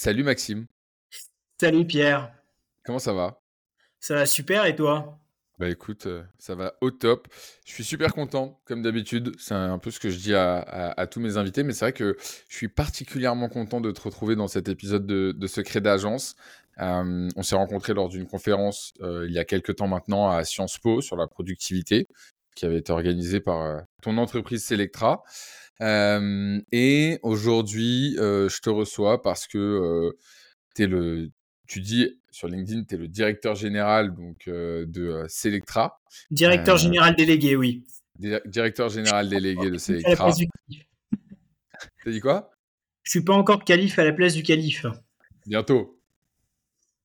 Salut Maxime, Salut Pierre, comment ça va? ça va super et toi? Bah écoute, euh, ça va au top. Je suis super content, comme d'habitude. C'est un peu ce que je dis à, à- à tous mes invités, mais c'est vrai que je suis particulièrement content de te retrouver dans cet épisode de, de Secret d'agence. Euh, on s'est rencontrés lors d'une conférence euh, il y a quelques temps maintenant à Sciences Po sur la productivité, qui avait été organisée par euh, ton entreprise Selectra. Euh, et aujourd'hui, euh, je te reçois parce que euh, le, tu dis sur LinkedIn, tu es le directeur général donc, de Selectra, Directeur général délégué, oui. di- directeur général délégué de Selectra. T'as dit quoi? Je suis pas encore calife à la place du calife. Bientôt.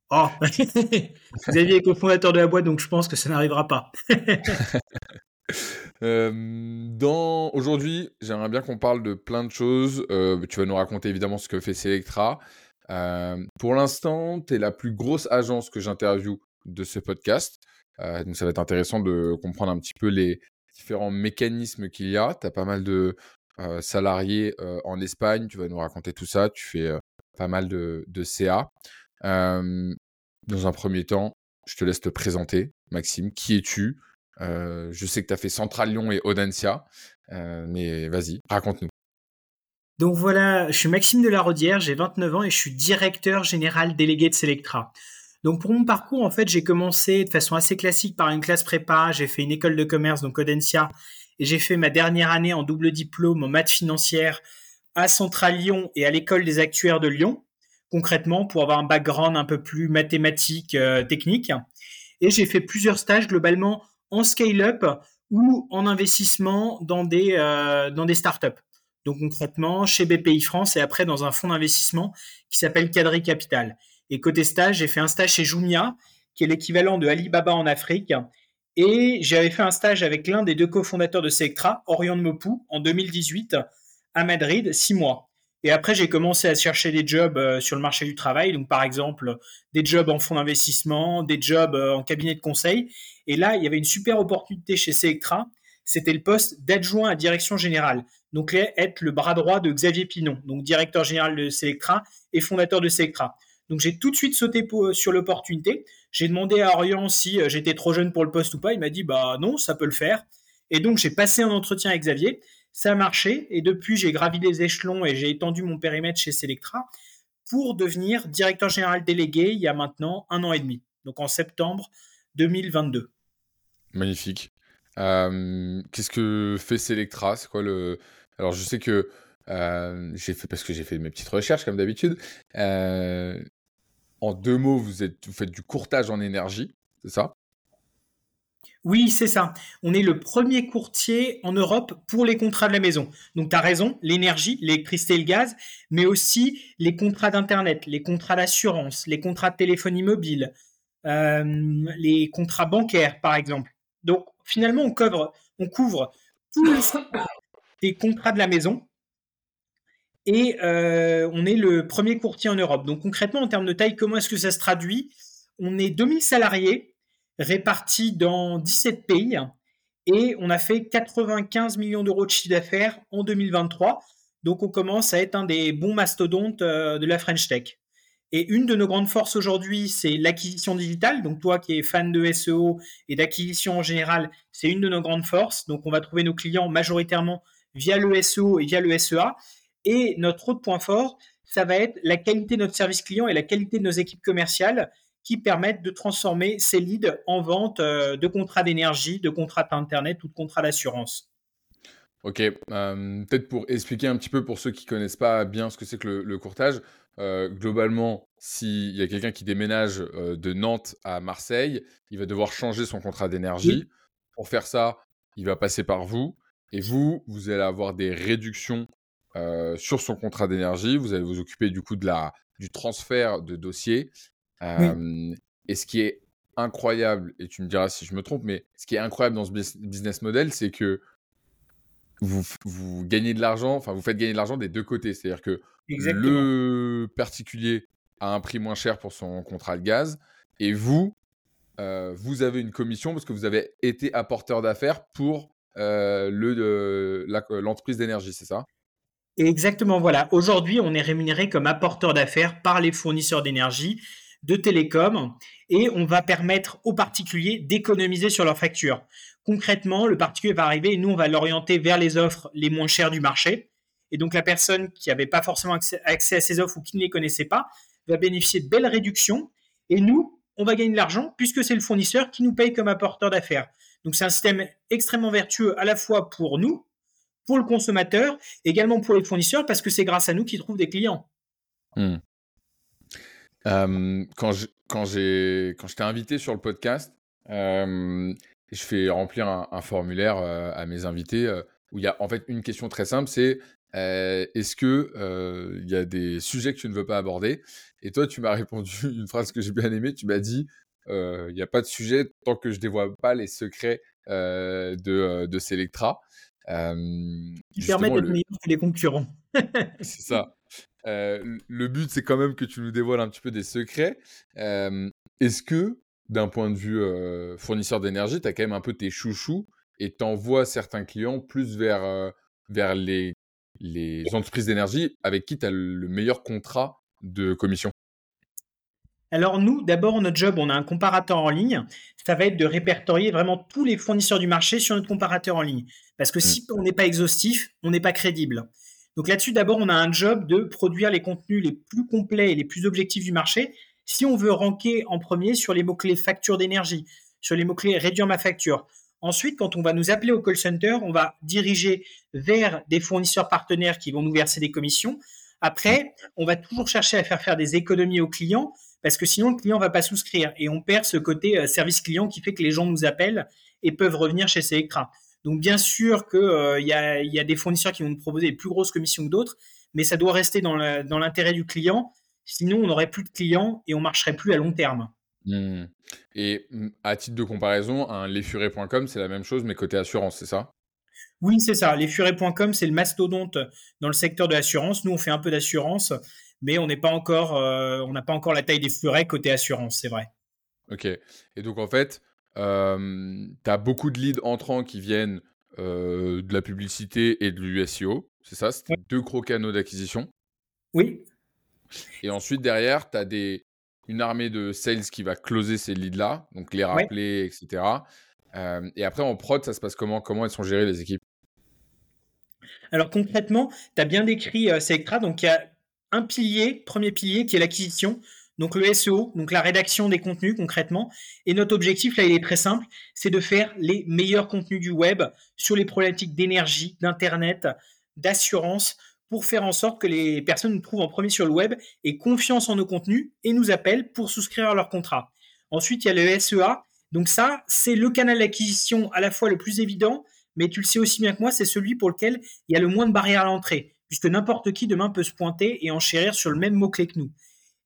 Oh, Xavier est cofondateur de la boîte, donc je pense que ça n'arrivera pas. Aujourd'hui, j'aimerais bien qu'on parle de plein de choses. Tu vas nous raconter évidemment ce que fait Selectra. Pour l'instant, tu es la plus grosse agence que j'interviewe de ce podcast. Donc ça va être intéressant de comprendre un petit peu les différents mécanismes qu'il y a. Tu as pas mal de salariés en Espagne. Tu vas nous raconter tout ça. Tu fais pas mal de, CA. Dans un premier temps, je te laisse te présenter. Maxime, qui es-tu? Euh, je sais que tu as fait Central Lyon et Audencia, euh, mais vas-y, raconte-nous. Donc voilà, je suis Maxime Delarodière, j'ai 29 ans et je suis directeur général délégué de Selectra. Donc pour mon parcours, en fait, j'ai commencé de façon assez classique par une classe prépa, j'ai fait une école de commerce, donc Audencia, et j'ai fait ma dernière année en double diplôme en maths financière à Central Lyon et à l'école des actuaires de Lyon, concrètement pour avoir un background un peu plus mathématique, euh, technique. Et j'ai fait plusieurs stages globalement en scale-up ou en investissement dans des, euh, dans des startups. Donc concrètement, chez BPI France et après dans un fonds d'investissement qui s'appelle Cadre Capital. Et côté stage, j'ai fait un stage chez Jumia, qui est l'équivalent de Alibaba en Afrique. Et j'avais fait un stage avec l'un des deux cofondateurs de Selectra, Orion Mopou, en 2018 à Madrid, six mois. Et après, j'ai commencé à chercher des jobs euh, sur le marché du travail. Donc, par exemple, des jobs en fonds d'investissement, des jobs euh, en cabinet de conseil. Et là, il y avait une super opportunité chez Selectra. C'était le poste d'adjoint à direction générale. Donc, être le bras droit de Xavier Pinon, donc directeur général de Selectra et fondateur de Selectra. Donc, j'ai tout de suite sauté pour- sur l'opportunité. J'ai demandé à Orion si euh, j'étais trop jeune pour le poste ou pas. Il m'a dit, bah non, ça peut le faire. Et donc, j'ai passé un entretien avec Xavier. Ça a marché. Et depuis, j'ai gravi les échelons et j'ai étendu mon périmètre chez Selectra pour devenir directeur général délégué il y a maintenant un an et demi. Donc, en septembre 2022. Magnifique. Euh, Qu'est-ce que fait Selectra? C'est quoi le... Alors, je sais que euh, j'ai fait, parce que j'ai fait mes petites recherches comme d'habitude. Euh, en deux mots, vous êtes, vous faites du courtage en énergie, c'est ça? Oui, c'est ça. On est le premier courtier en Europe pour les contrats de la maison. Donc, tu as raison, l'énergie, l'électricité et le gaz, mais aussi les contrats d'Internet, les contrats d'assurance, les contrats de téléphonie mobile, euh, les contrats bancaires, par exemple. Donc, finalement, on couvre, tous les contrats de la maison et euh, on est le premier courtier en Europe. Donc, concrètement, en termes de taille, comment est-ce que ça se traduit? On est 2000 salariés répartis dans 17 pays et on a fait 95 millions d'euros de chiffre d'affaires en 2023. Donc, on commence à être un des bons mastodontes euh, de la French Tech. Et une de nos grandes forces aujourd'hui, c'est l'acquisition digitale. Donc, toi qui es fan de SEO et d'acquisition en général, c'est une de nos grandes forces. Donc, on va trouver nos clients majoritairement via le SEO et via le SEA. Et notre autre point fort, ça va être la qualité de notre service client et la qualité de nos équipes commerciales qui permettent de transformer ces leads en vente euh, de contrats d'énergie, de contrats d'Internet ou de contrats d'assurance. Ok, euh, peut-être pour expliquer un petit peu pour ceux qui connaissent pas bien ce que c'est que le, le courtage, euh, globalement, s'il y a quelqu'un qui déménage euh, de Nantes à Marseille, il va devoir changer son contrat d'énergie. Oui, Pour faire ça, il va passer par vous. Et vous, vous allez avoir des réductions euh, sur son contrat d'énergie. Vous allez vous occuper du coup de la, du transfert de dossier. Oui, et ce qui est incroyable, et tu me diras si je me trompe, mais ce qui est incroyable dans ce bus- business model, c'est que vous, gagnez de l'argent, enfin vous faites gagner de l'argent des deux côtés. C'est-à-dire que exactement. le particulier a un prix moins cher pour son contrat de gaz, et vous, euh, vous avez une commission parce que vous avez été apporteur d'affaires pour euh, le, l'entreprise d'énergie, c'est ça? Exactement, voilà. Aujourd'hui, on est rémunéré comme apporteur d'affaires par les fournisseurs d'énergie, de télécom, et on va permettre aux particuliers d'économiser sur leurs factures. Concrètement, le particulier va arriver et nous, on va l'orienter vers les offres les moins chères du marché. Et donc, la personne qui n'avait pas forcément accès, à ces offres ou qui ne les connaissait pas va bénéficier de belles réductions. Et nous, on va gagner de l'argent puisque c'est le fournisseur qui nous paye comme apporteur d'affaires. Donc, c'est un système extrêmement vertueux à la fois pour nous, pour le consommateur, également pour les fournisseurs parce que c'est grâce à nous qu'ils trouvent des clients. Hmm. Euh, quand je, quand j'ai quand je t'ai invité sur le podcast, euh, je fais remplir un, formulaire euh, à mes invités où il y a en fait une question très simple, c'est est-ce que il y a des sujets que tu ne veux pas aborder? Et toi, tu m'as répondu une phrase que j'ai bien aimée. Tu m'as dit il n'y a pas de sujet tant que je dévoile pas les secrets de, de Selectra. Qui permet d'être meilleur que les concurrents. c'est ça. Le but, c'est quand même que tu nous dévoiles un petit peu des secrets. Est-ce que, d'un point de vue fournisseur d'énergie, tu as quand même un peu tes chouchous et t'envoies certains clients plus vers, vers les, les entreprises d'énergie avec qui tu as le meilleur contrat de commission? Alors nous, d'abord, notre job, on a un comparateur en ligne. Ça va être de répertorier vraiment tous les fournisseurs du marché sur notre comparateur en ligne. Parce que mmh. si on n'est pas exhaustif, on n'est pas crédible. Donc là-dessus, d'abord, on a un job de produire les contenus les plus complets et les plus objectifs du marché si on veut ranker en premier sur les mots-clés facture d'énergie, sur les mots-clés réduire ma facture. Ensuite, quand on va nous appeler au call center, on va diriger vers des fournisseurs partenaires qui vont nous verser des commissions. Après, on va toujours chercher à faire faire des économies aux clients parce que sinon le client va pas souscrire et on perd ce côté euh, service client qui fait que les gens nous appellent et peuvent revenir chez Selectra. Donc bien sûr qu'il euh, y, a, des fournisseurs qui vont nous proposer des plus grosses commissions que d'autres, mais ça doit rester dans l'intérêt du client. Sinon, on n'aurait plus de clients et on marcherait plus à long terme. Mmh. Et mmh, à titre de comparaison, un lesfurets.com, c'est la même chose, mais côté assurance, c'est ça? Oui, c'est ça. Lesfurets.com, c'est le mastodonte dans le secteur de l'assurance. Nous, on fait un peu d'assurance mais on n'est pas encore, euh, on n'a pas encore la taille des furets côté assurance, c'est vrai. Ok. Et donc en fait, euh, tu as beaucoup de leads entrants qui viennent euh, de la publicité et de l'USIO, c'est ça? C'est deux gros canaux d'acquisition. Oui. Et ensuite, derrière, tu as des, une armée de sales qui va closer ces leads-là, donc les rappeler, etc. et après, en prod, ça se passe comment? Comment elles sont gérées les équipes? Alors concrètement, tu as bien décrit Selectra, donc il y a un pilier, premier pilier, qui est l'acquisition, donc le SEO, donc la rédaction des contenus concrètement. Et notre objectif, là, il est très simple, c'est de faire les meilleurs contenus du web sur les problématiques d'énergie, d'internet, d'assurance, pour faire en sorte que les personnes nous trouvent en premier sur le web et confiance en nos contenus et nous appellent pour souscrire à leur contrat. Ensuite, il y a le SEA. Donc ça, c'est le canal d'acquisition à la fois le plus évident, mais tu le sais aussi bien que moi, c'est celui pour lequel il y a le moins de barrières à l'entrée puisque n'importe qui demain peut se pointer et enchérir sur le même mot-clé que nous.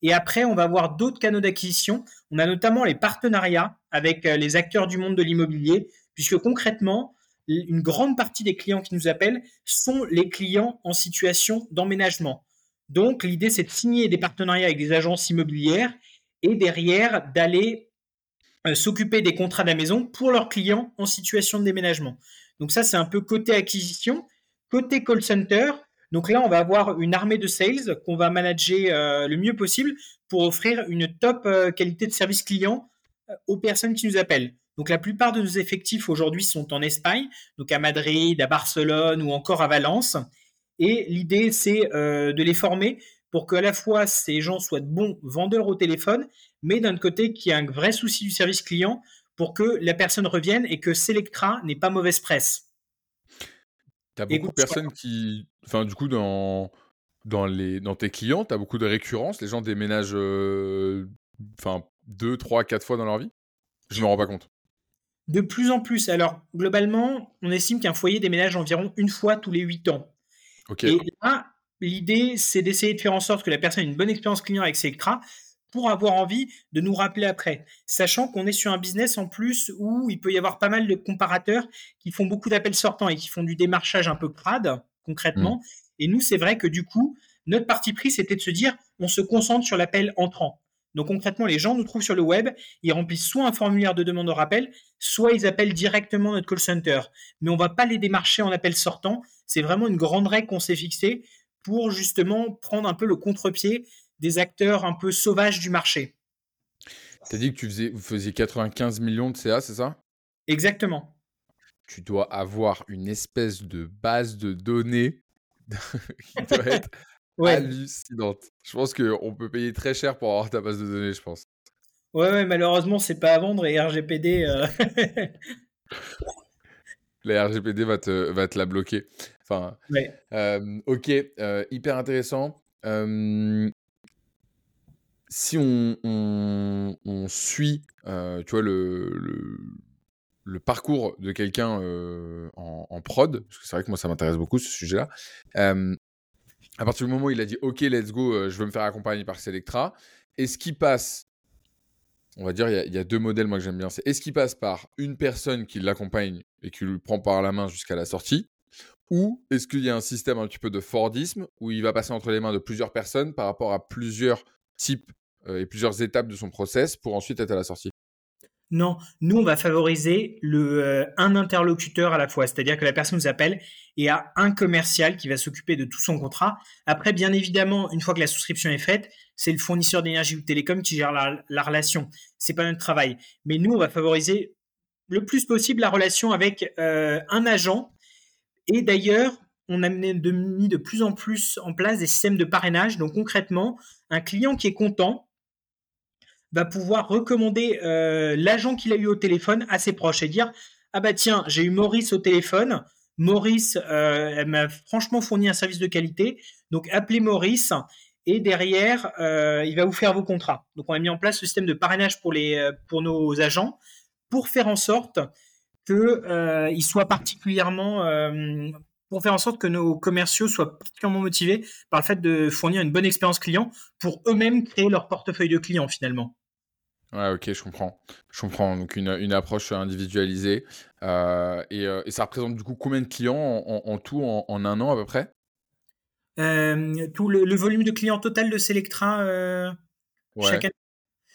Et après, on va avoir d'autres canaux d'acquisition. On a notamment les partenariats avec euh, les acteurs du monde de l'immobilier, puisque concrètement, une grande partie des clients qui nous appellent sont les clients en situation d'emménagement. Donc, l'idée, c'est de signer des partenariats avec des agences immobilières et derrière d'aller euh, s'occuper des contrats de la maison pour leurs clients en situation de déménagement. Donc ça, c'est un peu côté acquisition. Côté call center, donc là, on va avoir une armée de sales qu'on va manager euh, le mieux possible pour offrir une top euh, qualité de service client euh, aux personnes qui nous appellent. Donc la plupart de nos effectifs aujourd'hui sont en Espagne, donc à Madrid, à Barcelone ou encore à Valence. Et l'idée, c'est de les former pour qu'à la fois ces gens soient de bons vendeurs au téléphone, mais d'un côté, qu'il y ait un vrai souci du service client pour que la personne revienne et que Selectra n'ait pas mauvaise presse. Tu as beaucoup de personnes qui. Enfin, du coup, dans, dans, les, dans tes clients, tu as beaucoup de récurrence. Les gens déménagent euh, enfin, deux, trois, quatre fois dans leur vie? Je ne me rends pas compte. De plus en plus. Alors, globalement, on estime qu'un foyer déménage environ une fois tous les huit ans. Ok. Et là, l'idée, c'est d'essayer de faire en sorte que la personne ait une bonne expérience client avec Selectra pour avoir envie de nous rappeler après. Sachant qu'on est sur un business en plus où il peut y avoir pas mal de comparateurs qui font beaucoup d'appels sortants et qui font du démarchage un peu crade, concrètement. Mm. Et nous, c'est vrai que du coup, notre parti pris, c'était de se dire, on se concentre sur l'appel entrant. Donc concrètement, les gens nous trouvent sur le web, ils remplissent soit un formulaire de demande de rappel, soit ils appellent directement notre call center. Mais on ne va pas les démarcher en appel sortant. C'est vraiment une grande règle qu'on s'est fixée pour justement prendre un peu le contre-pied des acteurs un peu sauvages du marché. Tu as dit que tu faisais, vous faisiez 95 millions de CA, c'est ça? Exactement. Tu dois avoir une espèce de base de données qui doit être hallucinante. Je pense qu'on peut payer très cher pour avoir ta base de données, je pense. Ouais, ouais malheureusement, c'est pas à vendre et RGPD. Euh... la RGPD va te, va te la bloquer. Enfin, euh, ok, euh, hyper intéressant. Si on, suit, euh, tu vois, le, parcours de quelqu'un en, en, prod, parce que c'est vrai que moi ça m'intéresse beaucoup ce sujet-là, à partir du moment où il a dit OK, let's go, euh, je veux me faire accompagner par Selectra, est-ce qu'il passe, on va dire, il y, a deux modèles moi que j'aime bien, c'est est-ce qu'il passe par une personne qui l'accompagne et qui lui prend par la main jusqu'à la sortie, ou est-ce qu'il y a un système un petit peu de Fordisme où il va passer entre les mains de plusieurs personnes par rapport à plusieurs types euh, et plusieurs étapes de son process pour ensuite être à la sortie? Non, nous on va favoriser le euh, un interlocuteur à la fois, c'est-à-dire que la personne nous appelle et a un commercial qui va s'occuper de tout son contrat. Après, bien évidemment, une fois que la souscription est faite, c'est le fournisseur d'énergie ou de télécom qui gère la, la relation. C'est pas notre travail, mais nous on va favoriser le plus possible la relation avec euh, un agent. Et d'ailleurs, on a mis de plus en plus en place des systèmes de parrainage. Donc concrètement, un client qui est content va pouvoir recommander euh, l'agent qu'il a eu au téléphone à ses proches et dire ah bah tiens j'ai eu Maurice au téléphone. Maurice euh, m'a franchement fourni un service de qualité. Donc appelez Maurice et derrière euh, il va vous faire vos contrats donc on a mis en place ce système de parrainage pour les pour nos agents pour faire en sorte que ils soient particulièrement pour faire en sorte que nos commerciaux soient particulièrement motivés par le fait de fournir une bonne expérience client pour eux-mêmes créer leur portefeuille de clients finalement. Ouais, ok, je comprends. Je comprends. Donc, une, une approche individualisée. Euh, euh, et, ça représente du coup combien de clients en, tout en, un an à peu près? Euh, Tout le, volume de clients total de Selectra chaque année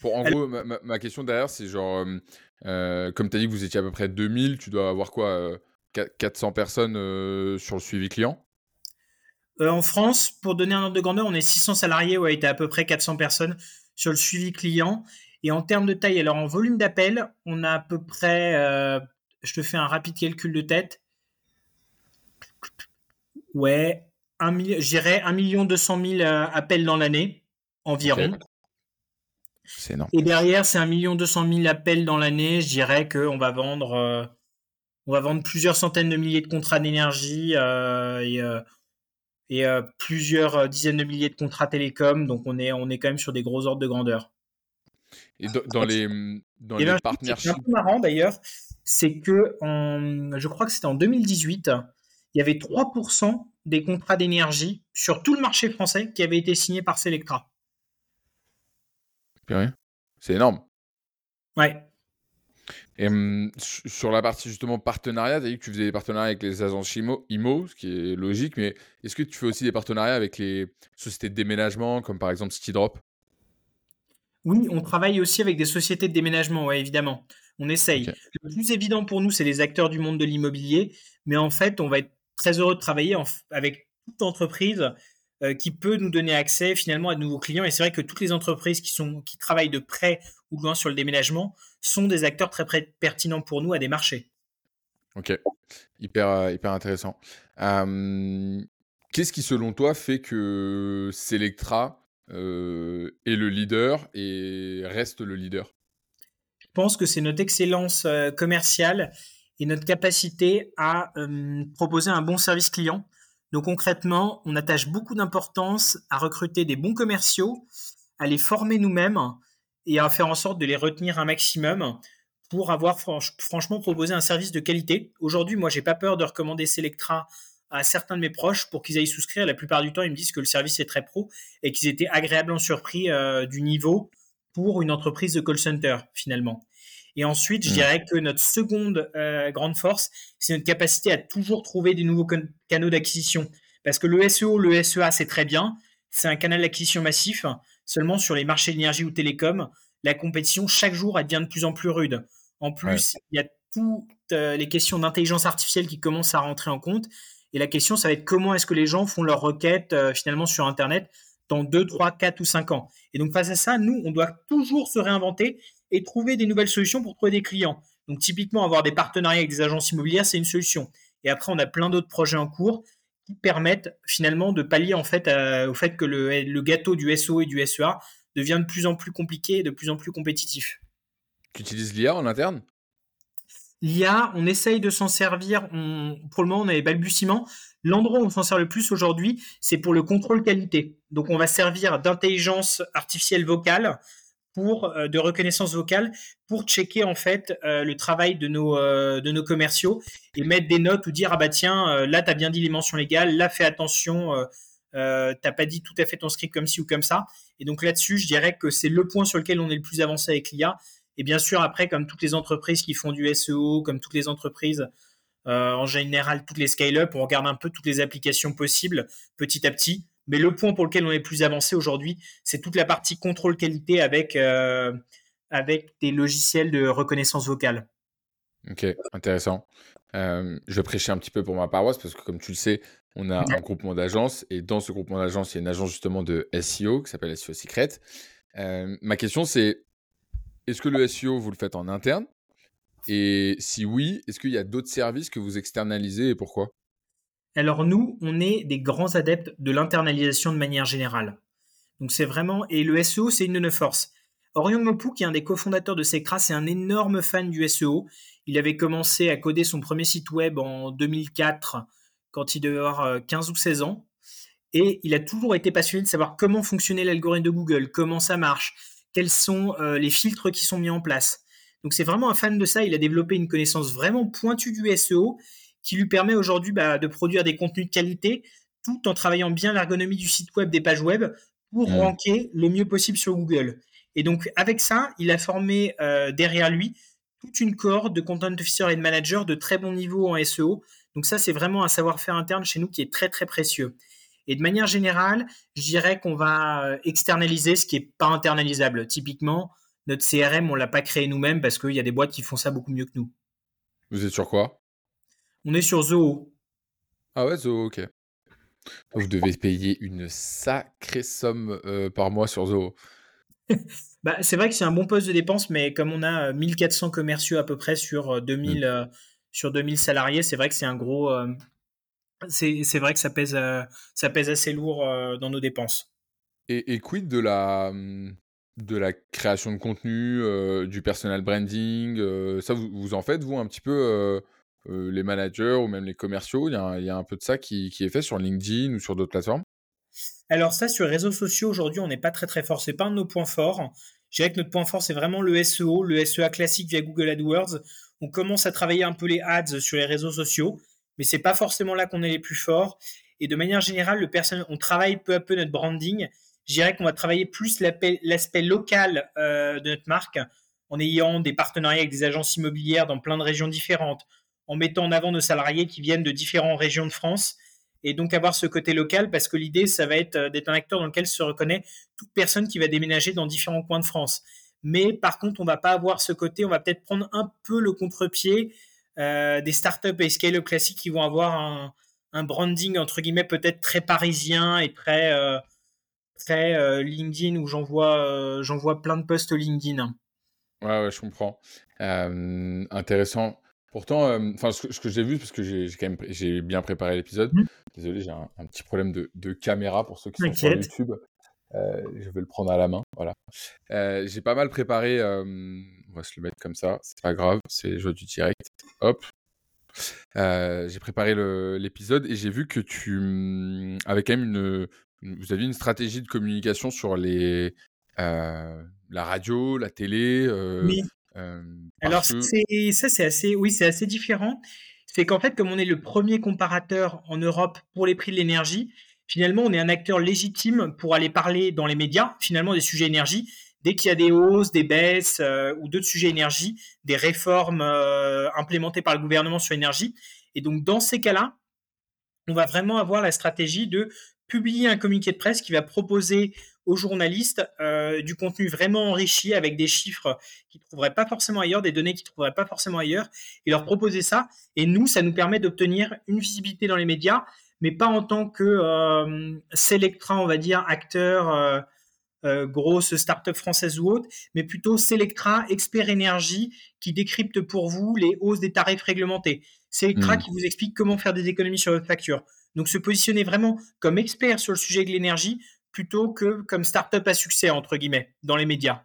Pour, en gros, ma, question derrière, c'est genre, comme tu as dit que vous étiez à peu près 2000, tu dois avoir quoi 400 personnes sur le suivi client? En France, pour donner un ordre de grandeur, on est 600 salariés, ouais, était à peu près 400 personnes sur le suivi client. Et en termes de taille, alors en volume d'appel, on a à peu près, euh, je te fais un rapide calcul de tête. Ouais, j'irais 1 million 200 000 euh, appels dans l'année, environ. C'est énorme. Et derrière, c'est 1 million 200 000 appels dans l'année. Je dirais qu'on va vendre, euh, on va vendre plusieurs centaines de milliers de contrats d'énergie et, et plusieurs dizaines de milliers de contrats télécom. Donc on est, on est quand même sur des gros ordres de grandeur. Et dans, les, dans les partenaires. Ce qui est un peu marrant d'ailleurs, c'est que en, je crois que c'était en 2018, il y avait 3% des contrats d'énergie sur tout le marché français qui avaient été signés par Selectra. C'est énorme. Ouais. Et hum, sur la partie justement partenariat, tu as dit que tu faisais des partenariats avec les agences IMO, IMO, ce qui est logique, mais est-ce que tu fais aussi des partenariats avec les sociétés de déménagement, comme par exemple Citydrop oui, on travaille aussi avec des sociétés de déménagement, ouais, évidemment. On essaye. Le plus évident pour nous, c'est les acteurs du monde de l'immobilier, mais en fait, on va être très heureux de travailler avec toute entreprise euh, qui peut nous donner accès finalement à de nouveaux clients. Et c'est vrai que toutes les entreprises qui, sont, qui travaillent de près ou de loin sur le déménagement sont des acteurs très pertinents pour nous à des marchés. Ok, hyper, euh, hyper intéressant. Qu'est-ce qui, selon toi, fait que Selectra euh, est le leader et reste le leader? Je pense que c'est notre excellence commerciale et notre capacité à euh, proposer un bon service client. Donc concrètement, on attache beaucoup d'importance à recruter des bons commerciaux, à les former nous-mêmes et à faire en sorte de les retenir un maximum pour avoir franchement proposé un service de qualité. Aujourd'hui, moi, j'ai pas peur de recommander Selectra à certains de mes proches pour qu'ils aillent souscrire. La plupart du temps, ils me disent que le service est très pro et qu'ils étaient agréablement surpris euh, du niveau pour une entreprise de call center finalement. Et ensuite, je mmh. dirais que notre seconde euh, grande force, c'est notre capacité à toujours trouver des nouveaux canaux d'acquisition. Parce que le SEO, le SEA, c'est très bien. c'est un canal d'acquisition massif. Seulement sur les marchés d'énergie ou télécom, la compétition chaque jour elle devient de plus en plus rude. En plus, il y a toutes les questions d'intelligence artificielle qui commencent à rentrer en compte. Et la question, ça va être comment est-ce que les gens font leurs requêtes finalement sur Internet dans 2, 3, 4 ou 5 ans. Et donc face à ça, nous, on doit toujours se réinventer et trouver des nouvelles solutions pour trouver des clients. Donc typiquement, avoir des partenariats avec des agences immobilières, c'est une solution. Et après, on a plein d'autres projets en cours qui permettent finalement de pallier en fait au fait que le, gâteau du SO et du SEA devient de plus en plus compliqué et de plus en plus compétitif. Tu utilises l'IA en interne? L'IA, on essaye de s'en servir. pour le moment, on a les balbutiements. L'endroit où on s'en sert le plus aujourd'hui, c'est pour le contrôle qualité. Donc, on va servir d'intelligence artificielle vocale pour euh, de reconnaissance vocale pour checker en fait euh, le travail de nos euh, de nos commerciaux et mettre des notes ou dire ah bah tiens là t'as bien dit les mentions légales là fais attention t'as pas dit tout à fait ton script comme ci ou comme ça et donc là-dessus je dirais que c'est le point sur lequel on est le plus avancé avec l'IA et bien sûr après comme toutes les entreprises qui font du SEO comme toutes les entreprises euh, en général, toutes les scale-up, on regarde un peu toutes les applications possibles petit à petit. Mais le point pour lequel on est plus avancé aujourd'hui, c'est toute la partie contrôle qualité avec, euh, avec des logiciels de reconnaissance vocale. Ok, intéressant. Euh, je vais prêcher un petit peu pour ma paroisse parce que, comme tu le sais, on a un groupement d'agences et dans ce groupement d'agences, il y a une agence justement de SEO qui s'appelle SEO Secret. ma question, c'est est-ce que le SEO, vous le faites en interne? Et si oui, est-ce qu'il y a d'autres services que vous externalisez et pourquoi? Alors nous, on est des grands adeptes de l'internalisation de manière générale. Donc c'est vraiment et le SEO, c'est une de nos forces. Orion Mopou, qui est un des cofondateurs de Sectra, c'est un énorme fan du SEO. Il avait commencé à coder son premier site web en 2004, quand il devait avoir 15 euh, ou 16 ans. Et il a toujours été passionné de savoir comment fonctionnait l'algorithme de Google, comment ça marche, quels sont euh, les filtres qui sont mis en place. Donc c'est vraiment un fan de ça. Il a développé une connaissance vraiment pointue du SEO qui lui permet aujourd'hui bah, de produire des contenus de qualité tout en travaillant bien l'ergonomie du site web, des pages web pour mmh. ranker le mieux possible sur Google. Et donc avec ça, il a formé euh, derrière lui toute une cohorte de content officer et de managers de très bon niveau en SEO. Donc ça, c'est vraiment un savoir-faire interne chez nous qui est très très précieux. Et de manière générale, je dirais qu'on va euh, externaliser ce qui n'est pas internalisable. Typiquement, notre CRM, on l'a pas créé nous-mêmes parce qu'il y a des boîtes qui font ça beaucoup mieux que nous. Vous êtes sur quoi? On est sur Zoho. Ah ouais, Zoho, ok. Vous devez payer une sacrée somme euh, par mois sur Zoho. bah, c'est vrai que c'est un bon poste de dépense, mais comme on a 1400 euh, commerciaux à peu près sur 2000, euh, mm. sur 2000 salariés, c'est vrai que c'est un gros. c'est vrai que ça pèse, ça pèse assez lourd dans nos dépenses. Et, et, quid de la, de la création de contenu, du personal branding, ça vous, en faites vous un petit peu euh, les managers ou même les commerciaux Il y, a un peu de ça qui, est fait sur LinkedIn ou sur d'autres plateformes? Alors ça sur les réseaux sociaux aujourd'hui on n'est pas très très fort, c'est pas un de nos points forts. Je dirais que notre point fort c'est vraiment le SEO, le SEA classique via Google AdWords. On commence à travailler un peu les ads sur les réseaux sociaux, mais c'est pas forcément là qu'on est les plus forts. Et de manière générale, le on travaille peu à peu notre branding je dirais qu'on va travailler plus l'aspect local euh, de notre marque en ayant des partenariats avec des agences immobilières dans plein de régions différentes, en mettant en avant nos salariés qui viennent de différentes régions de France et donc avoir ce côté local parce que l'idée, ça va être euh, d'être un acteur dans lequel se reconnaît toute personne qui va déménager dans différents coins de France. Mais par contre, on va pas avoir ce côté, on va peut-être prendre un peu le contre-pied euh, des startups et scale-up classiques qui vont avoir un, branding entre guillemets peut-être très parisien et très très euh, LinkedIn où euh, j'envoie plein de posts LinkedIn. Ouais, ouais, je comprends. Intéressant. Pourtant, enfin, ce, que j'ai vu, parce que j'ai quand même j'ai bien préparé l'épisode. Mmh. Désolé, j'ai un, petit problème de, de, caméra pour ceux qui sont sur YouTube. je vais le prendre à la main. Voilà. j'ai pas mal préparé. on va se le mettre comme ça. C'est pas grave. C'est joie du direct. Hop. j'ai préparé l'épisode et j'ai vu que tu mmh, avais quand même une, vous aviez une stratégie de communication sur les, euh, la radio, la télé euh, Euh, Alors, ça, c'est assez, oui, c'est assez différent. C'est qu'en fait, comme on est le premier comparateur en Europe pour les prix de l'énergie, finalement, on est un acteur légitime pour aller parler dans les médias, finalement, des sujets énergie. Dès qu'il y a des hausses, des baisses ou d'autres sujets énergie, des réformes implémentées par le gouvernement sur l'énergie. Et donc, dans ces cas-là, on va vraiment avoir la stratégie de publier un communiqué de presse qui va proposer aux journalistes euh, du contenu vraiment enrichi avec des chiffres qu'ils ne trouveraient pas forcément ailleurs, des données qu'ils ne trouveraient pas forcément ailleurs, et leur proposer ça. Et nous, ça nous permet d'obtenir une visibilité dans les médias, mais pas en tant que euh, Selectra, on va dire, acteur, euh, euh, grosse start-up française ou autre, mais plutôt Selectra, expert énergie, qui décrypte pour vous les hausses des tarifs réglementés. Selectra mmh. qui vous explique comment faire des économies sur votre facture. Donc se positionner vraiment comme expert sur le sujet de l'énergie plutôt que comme start-up à succès, entre guillemets, dans les médias.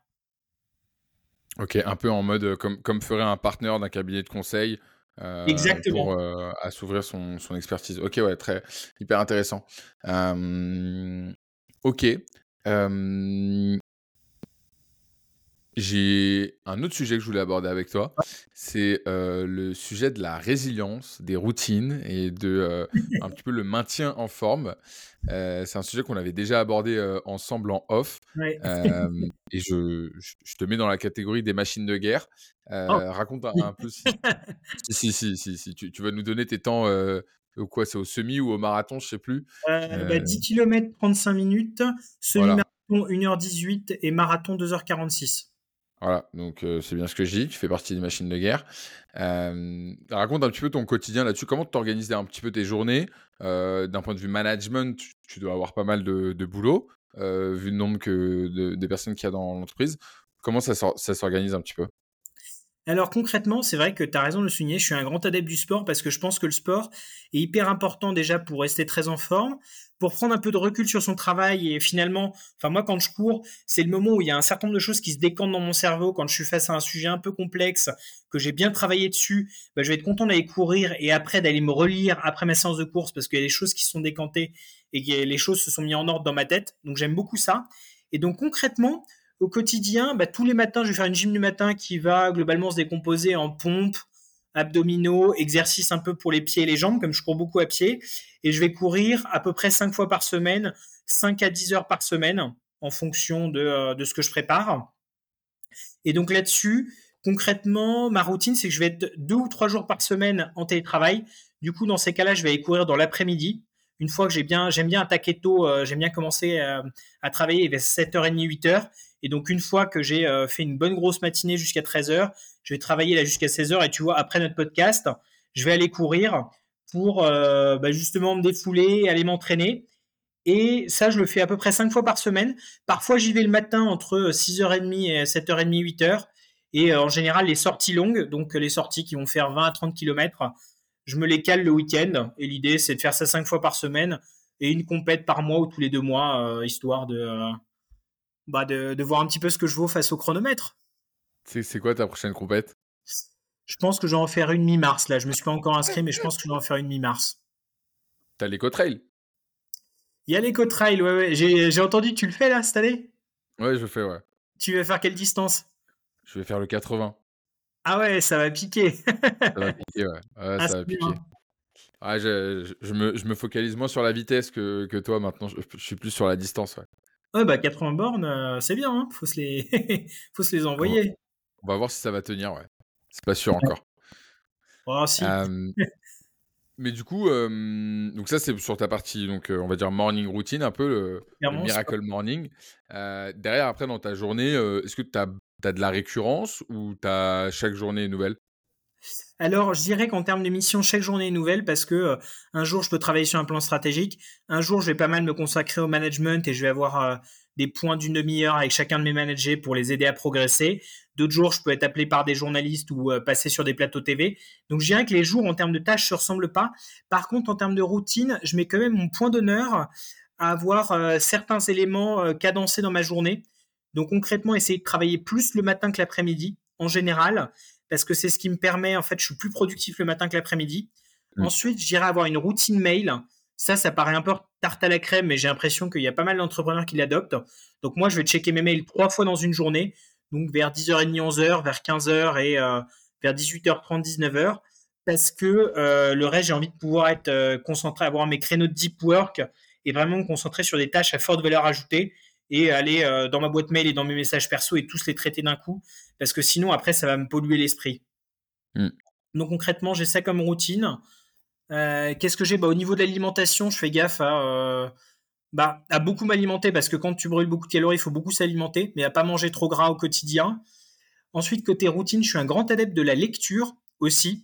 Ok, un peu en mode comme, comme ferait un partenaire d'un cabinet de conseil. Euh, Exactement. Pour, euh, à s'ouvrir son, son, expertise. Ok, ouais, très hyper intéressant. Euh, ok. J'ai un autre sujet que je voulais aborder avec toi, c'est le sujet de la résilience, des routines et de un petit peu le maintien en forme. c'est un sujet qu'on avait déjà abordé ensemble en off. et je, je, te mets dans la catégorie des machines de guerre. Oh. Raconte un, peu si, si, si, si, si, tu, tu, vas nous donner tes temps. ou quoi, c'est au semi ou au marathon, je sais plus. Bah, 10 km 35 minutes, semi-marathon 1h18 et marathon 2h46. Voilà, donc c'est bien ce que je dis, tu fais partie des machines de guerre. raconte un petit peu ton quotidien là-dessus, comment tu organises un petit peu tes journées? D'un point de vue management, tu, dois avoir pas mal de, boulot, vu le nombre que de, personnes qu'il y a dans l'entreprise. Comment ça s'organise un petit peu? Alors concrètement, c'est vrai que tu as raison de le souligner, je suis un grand adepte du sport parce que je pense que le sport est hyper important déjà pour rester très en forme, pour prendre un peu de recul sur son travail et finalement, enfin moi quand je cours, c'est le moment où il y a un certain nombre de choses qui se décantent dans mon cerveau quand je suis face à un sujet un peu complexe, que j'ai bien travaillé dessus, bah, je vais être content d'aller courir et après d'aller me relire après ma séance de course parce qu'il y a des choses qui sont décantées et que les choses se sont mises en ordre dans ma tête. Donc j'aime beaucoup ça. Et donc concrètement, au quotidien, bah, tous les matins, je vais faire une gym du matin qui va globalement se décomposer en pompe, abdominaux, exercices un peu pour les pieds et les jambes, comme je cours beaucoup à pied. Et je vais courir à peu près 5 fois par semaine, 5 à 10 heures par semaine, en fonction de, euh, de ce que je prépare. Et donc là-dessus, concrètement, ma routine, c'est que je vais être deux ou trois jours par semaine en télétravail. Du coup, dans ces cas-là, je vais aller courir dans l'après-midi. Une fois que j'ai bien, j'aime bien attaquer tôt, euh, j'aime bien commencer euh, à travailler vers 7h30, 8h. Et donc, une fois que j'ai fait une bonne grosse matinée jusqu'à 13h, je vais travailler là jusqu'à 16h et tu vois, après notre podcast, je vais aller courir pour euh, bah, justement me défouler, aller m'entraîner. Et ça, je le fais à peu près 5 fois par semaine. Parfois, j'y vais le matin entre 6h30 et 7h30, 8h. Et euh, en général, les sorties longues, donc les sorties qui vont faire 20 à 30 km, je me les cale le week-end. Et l'idée, c'est de faire ça 5 fois par semaine et une compète par mois ou tous les deux mois, euh, histoire de, bah de, de, voir un petit peu ce que je vaux face au chronomètre. C'est quoi ta prochaine compète? Je pense que je vais en faire une mi-mars. Là, je me suis pas encore inscrit, mais je pense que je vais en faire une mi-mars. T'as l'éco-trail Il y a l'éco-trail, ouais, ouais. J'ai entendu que tu le fais là cette année? Ouais, je le fais, ouais. Tu vas faire quelle distance? Je vais faire le 80. Ah ouais, ça va piquer. ça va piquer, ouais. ouais ah, ça va piquer. Ah, je, je, me, je, me, focalise moins sur la vitesse que, que toi maintenant. Je, je, suis plus sur la distance, ouais. Ouais, bah 80 bornes, euh, c'est bien, hein faut, se les... faut se les envoyer. On va voir si ça va tenir, ouais. C'est pas sûr encore. Oh, si. mais du coup, donc ça c'est sur ta partie, donc on va dire morning routine, un peu le, miracle morning. derrière, après dans ta journée, est-ce que tu as, as, de la récurrence ou tu as chaque journée nouvelle? Alors, je dirais qu'en termes de mission, chaque journée est nouvelle parce que un jour, je peux travailler sur un plan stratégique. Un jour, je vais pas mal me consacrer au management et je vais avoir des points d'une demi-heure avec chacun de mes managers pour les aider à progresser. D'autres jours, je peux être appelé par des journalistes ou euh, passer sur des plateaux TV. Donc, je dirais que les jours en termes de tâches se ressemblent pas. Par contre, en termes de routine, je mets quand même mon point d'honneur à avoir euh, certains éléments euh, cadencés dans ma journée. Donc, concrètement, essayer de travailler plus le matin que l'après-midi, en général, parce que c'est ce qui me permet, en fait, je suis plus productif le matin que l'après-midi. Mmh. Ensuite, je dirais avoir une routine mail ça, ça paraît un peu tarte à la crème, mais j'ai l'impression qu'il y a pas mal d'entrepreneurs qui l'adoptent. Donc moi, je vais checker mes mails trois fois dans une journée, donc vers 10h30, 11h, vers 15h et euh, vers 18h30, 19h, parce que euh, le reste, j'ai envie de pouvoir être euh, concentré, avoir mes créneaux de deep work et vraiment me concentrer sur des tâches à forte valeur ajoutée et aller dans ma boîte mail et dans mes messages perso et tous les traiter d'un coup, parce que sinon, après, ça va me polluer l'esprit. Mmh. Donc concrètement, j'ai ça comme routine. Euh, qu'est-ce que j'ai? Bah, Au niveau de l'alimentation, je fais gaffe à, euh, bah, à beaucoup m'alimenter parce que quand tu brûles beaucoup de calories, il faut beaucoup s'alimenter, mais à pas manger trop gras au quotidien. Ensuite, côté routine, je suis un grand adepte de la lecture aussi.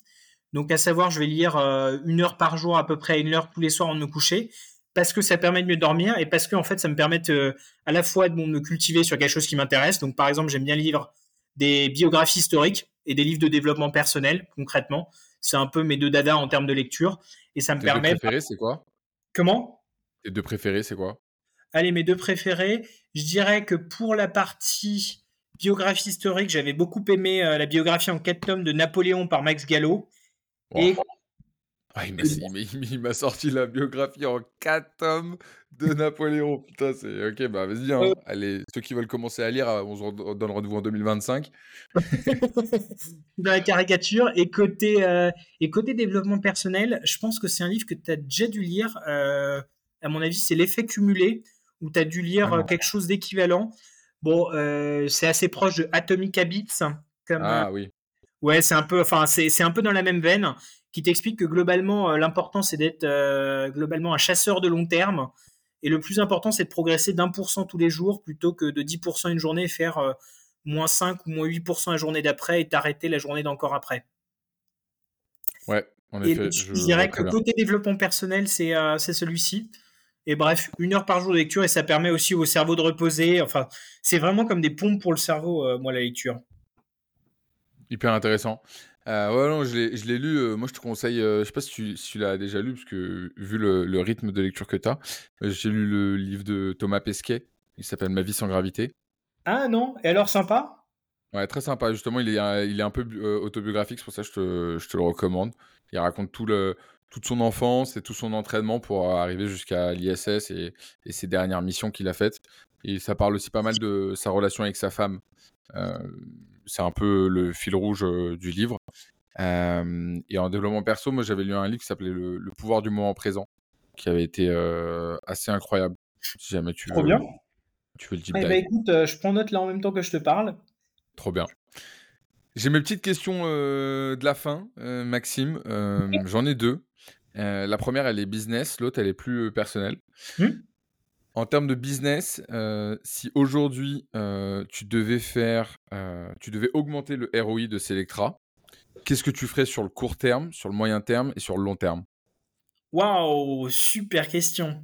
Donc, à savoir, je vais lire euh, une heure par jour à peu près, une heure tous les soirs avant de me coucher, parce que ça permet de mieux dormir et parce que en fait, ça me permet à la fois de me cultiver sur quelque chose qui m'intéresse. Donc, par exemple, j'aime bien lire des biographies historiques et des livres de développement personnel, concrètement. C'est un peu mes deux dadas en termes de lecture. Et ça me Tes permet. deux préférés, c'est quoi? Comment? Tes deux préférés, c'est quoi? Allez, mes deux préférés. Je dirais que pour la partie biographie historique, j'avais beaucoup aimé euh, la biographie en quatre tomes de Napoléon par Max Gallo. Et ah, il m'a sorti la biographie en 4 tomes de Napoléon. Putain, c'est ok, bah vas-y. Hein. Allez, ceux qui veulent commencer à lire, euh, on se donne rendez-vous en 2025. Dans la caricature. Et côté, euh, et côté développement personnel, je pense que c'est un livre que tu as déjà dû lire. Euh, à mon avis, c'est L'effet cumulé, où tu as dû lire quelque chose d'équivalent. Bon, c'est assez proche de Atomic Habits. Comme, ah oui. Ouais, c'est un peu, enfin, c'est un peu dans la même veine qui t'explique que globalement, euh, l'important, c'est d'être euh, globalement un chasseur de long terme. Et le plus important, c'est de progresser d'un pour cent tous les jours plutôt que de 10% une journée, faire euh, moins 5 ou moins 8% la journée d'après et t'arrêter la journée d'encore après. Ouais, en effet. je, dirais que côté développement personnel, c'est celui-ci. Et bref, une heure par jour de lecture et ça permet aussi au cerveau de reposer. Enfin, c'est vraiment comme des pompes pour le cerveau, moi, la lecture. Hyper intéressant. Euh, ouais, non, je l'ai lu. Euh, moi, je te conseille. Euh, je sais pas si tu, si tu l'as déjà lu, parce que vu le, le rythme de lecture que tu as, j'ai lu le livre de Thomas Pesquet. Il s'appelle Ma vie sans gravité. Ah non Et alors, sympa? Ouais, très sympa. Justement, il est, il est un peu autobiographique, c'est pour ça que je te, je te le recommande. Il raconte tout le, toute son enfance et tout son entraînement pour arriver jusqu'à l'ISS et, et, ses dernières missions qu'il a faites. Et ça parle aussi pas mal de sa relation avec sa femme. Euh, c'est un peu le fil rouge du livre. et en développement perso, moi j'avais lu un livre qui s'appelait le, pouvoir du moment présent, qui avait été assez incroyable. Si jamais tu Trop bien. Tu veux le dire. Eh ben, écoute, je prends note là en même temps que je te parle. Trop bien. J'ai mes petites questions de la fin, Maxime. J'en ai deux. la première, elle est business, l'autre, elle est plus personnelle. Mmh. En termes de business, euh, si aujourd'hui euh, tu devais faire, euh, tu devais augmenter le ROI de Selectra, qu'est-ce que tu ferais sur le court terme, sur le moyen terme et sur le long terme? Waouh, super question.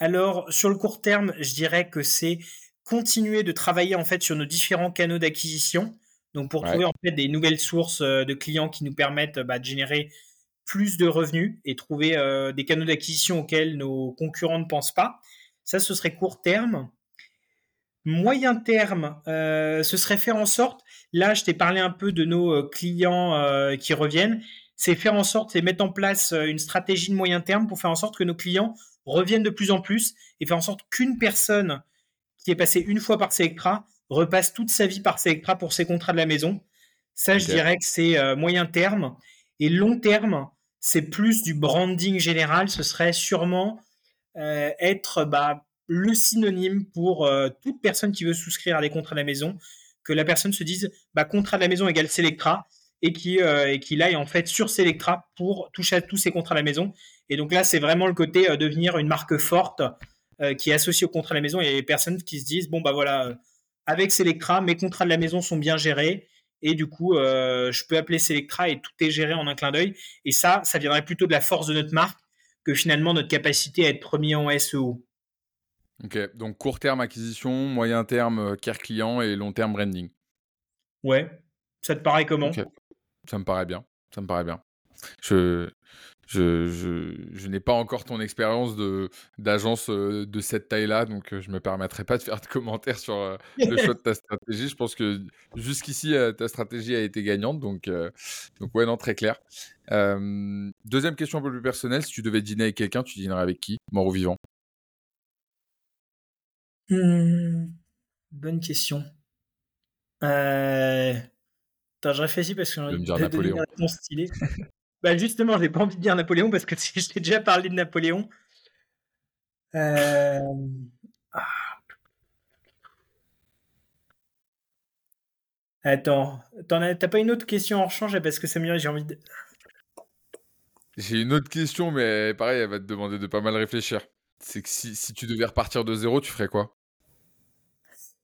Alors sur le court terme, je dirais que c'est continuer de travailler en fait sur nos différents canaux d'acquisition. Donc pour trouver en fait des nouvelles sources de clients qui nous permettent bah, de générer plus de revenus et trouver des canaux d'acquisition auxquels nos concurrents ne pensent pas. Ça, ce serait court terme. Moyen terme, euh, ce serait faire en sorte, là je t'ai parlé un peu de nos euh, clients euh, qui reviennent, c'est faire en sorte, c'est mettre en place une stratégie de moyen terme pour faire en sorte que nos clients reviennent de plus en plus et faire en sorte qu'une personne qui est passée une fois par Selectra repasse toute sa vie par Selectra pour ses contrats de la maison. Ça, je dirais que c'est moyen terme. Et long terme, c'est plus du branding général. Ce serait sûrement être bah, le synonyme pour euh, toute personne qui veut souscrire à des contrats de la maison, que la personne se dise bah, contrat de la maison égale Selectra et qui euh, aille en fait sur Selectra pour toucher à tous ces contrats de la maison. Et donc là, c'est vraiment le côté devenir une marque forte qui est associée au contrat de la maison. Et les personnes qui se disent bon bah voilà, avec Selectra, mes contrats de la maison sont bien gérés et du coup, je peux appeler Selectra et tout est géré en un clin d'œil. Et ça, ça viendrait plutôt de la force de notre marque que finalement notre capacité à être premier en SEO. Ok, donc court terme acquisition, moyen terme euh, care client et long terme branding. Ouais, ça te paraît comment? Ça me paraît bien, ça me paraît bien. Je, je, je, n'ai pas encore ton expérience d'agence euh, de cette taille-là, donc euh, je ne me permettrai pas de faire de commentaires sur le choix de ta stratégie. Je pense que jusqu'ici, ta stratégie a été gagnante, donc, donc ouais, non, très clair deuxième question un peu plus personnelle, si tu devais dîner avec quelqu'un, tu dînerais avec qui, mort ou vivant? Mmh, Bonne question. Euh... Attends, je réfléchis parce que me dire Napoléon. Stylé. Bah justement, j'ai pas envie de dire Napoléon parce que je t'ai déjà parlé de Napoléon. Euh... Ah. Attends, t'as pas une autre question en rechange parce que Samuel, j'ai envie de. J'ai une autre question, mais pareil, elle va te demander de pas mal réfléchir. c'est que si, si tu devais repartir de zéro, tu ferais quoi?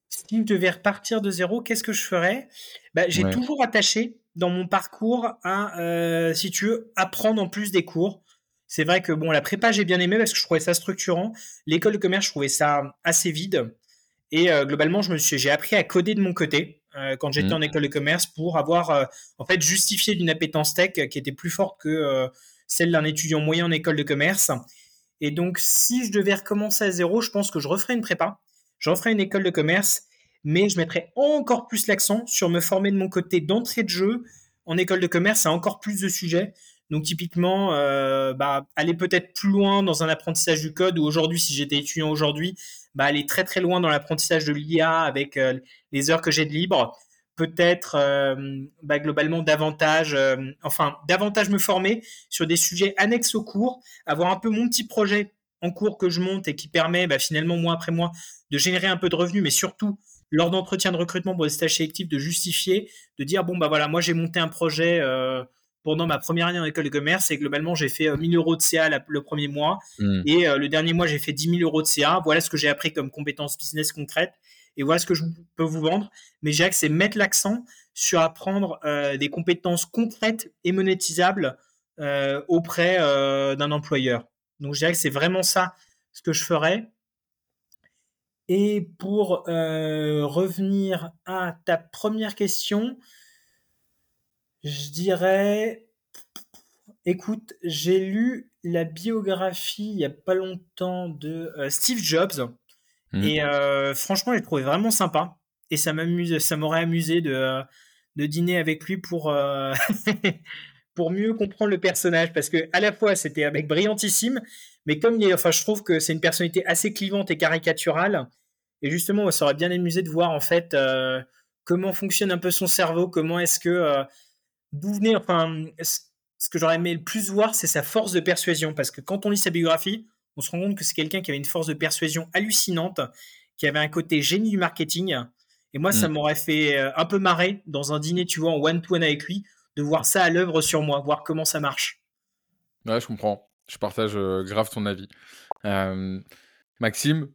Si je devais repartir de zéro, qu'est-ce que je ferais? Bah, J'ai Ouais. toujours attaché dans mon parcours à, euh, si tu veux, apprendre en plus des cours. C'est vrai que bon, la prépa, j'ai bien aimé parce que je trouvais ça structurant. L'école de commerce, je trouvais ça assez vide. Et euh, globalement, je me suis, j'ai appris à coder de mon côté euh, quand j'étais en école de commerce pour avoir en fait justifié d'une appétence tech qui était plus forte que celle d'un étudiant moyen en école de commerce. Et donc, si je devais recommencer à zéro, je pense que je referais une prépa, je referais une école de commerce, mais je mettrais encore plus l'accent sur me former de mon côté d'entrée de jeu en école de commerce à encore plus de sujets. Donc typiquement, euh, bah, aller peut-être plus loin dans un apprentissage du code, ou aujourd'hui, si j'étais étudiant aujourd'hui, bah, aller très très loin dans l'apprentissage de l'IA avec euh, les heures que j'ai de libre. Peut-être euh, bah, globalement davantage, enfin davantage me former sur des sujets annexes au cours, avoir un peu mon petit projet en cours que je monte et qui permet finalement mois après mois de générer un peu de revenus, mais surtout lors d'entretiens de recrutement pour des stages sélectifs de justifier, de dire bon bah voilà moi j'ai monté un projet euh, pendant ma première année en école de commerce et globalement j'ai fait euh, 1000 euros de CA la- le premier mois Hmm. et euh, le dernier mois j'ai fait 10 000 euros de CA. Voilà ce que j'ai appris comme compétences business concrètes et voilà ce que je peux vous vendre. Mais que c'est mettre l'accent sur apprendre euh, des compétences concrètes et monétisables auprès d'un employeur. Donc je dirais que c'est vraiment ça ce que je ferais. Et pour euh, revenir à ta première question, je dirais, écoute, j'ai lu la biographie il y a pas longtemps de euh, Steve Jobs. Mhm. et euh, franchement, je l'ai trouvé vraiment sympa. Et ça m'amuse, ça m'aurait amusé de, de dîner avec lui pour pour mieux comprendre le personnage. Parce que à la fois c'était un mec brillantissime, mais comme il est, enfin, je trouve que c'est une personnalité assez clivante et caricaturale. Et justement, ça aurait bien amusé de voir en fait euh, comment fonctionne un peu son cerveau, comment est-ce que euh, d'où venait, enfin, ce que j'aurais aimé le plus voir, c'est sa force de persuasion, parce que quand on lit sa biographie, on se rend compte que c'est quelqu'un qui avait une force de persuasion hallucinante, qui avait un côté génie du marketing. Et moi, ça Mm. m'aurait fait euh, un peu marrer dans un dîner, tu vois, en one-to-one avec lui, de voir ça à l'œuvre sur moi, voir comment ça marche. Ouais, je comprends. Je partage euh, grave ton avis. Maxime,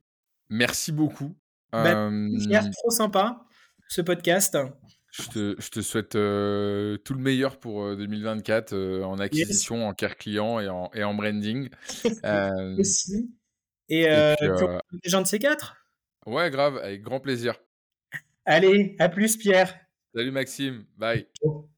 merci beaucoup. Bah, Pierre, trop sympa ce podcast. je, te, je te souhaite euh, tout le meilleur pour euh, 2024 euh, en acquisition, en care client et en, et en branding. Aussi. Et, puis, on euh, gens de ces quatre? ouais, grave, avec grand plaisir. Allez, à plus Pierre. Salut Maxime, bye. Ciao.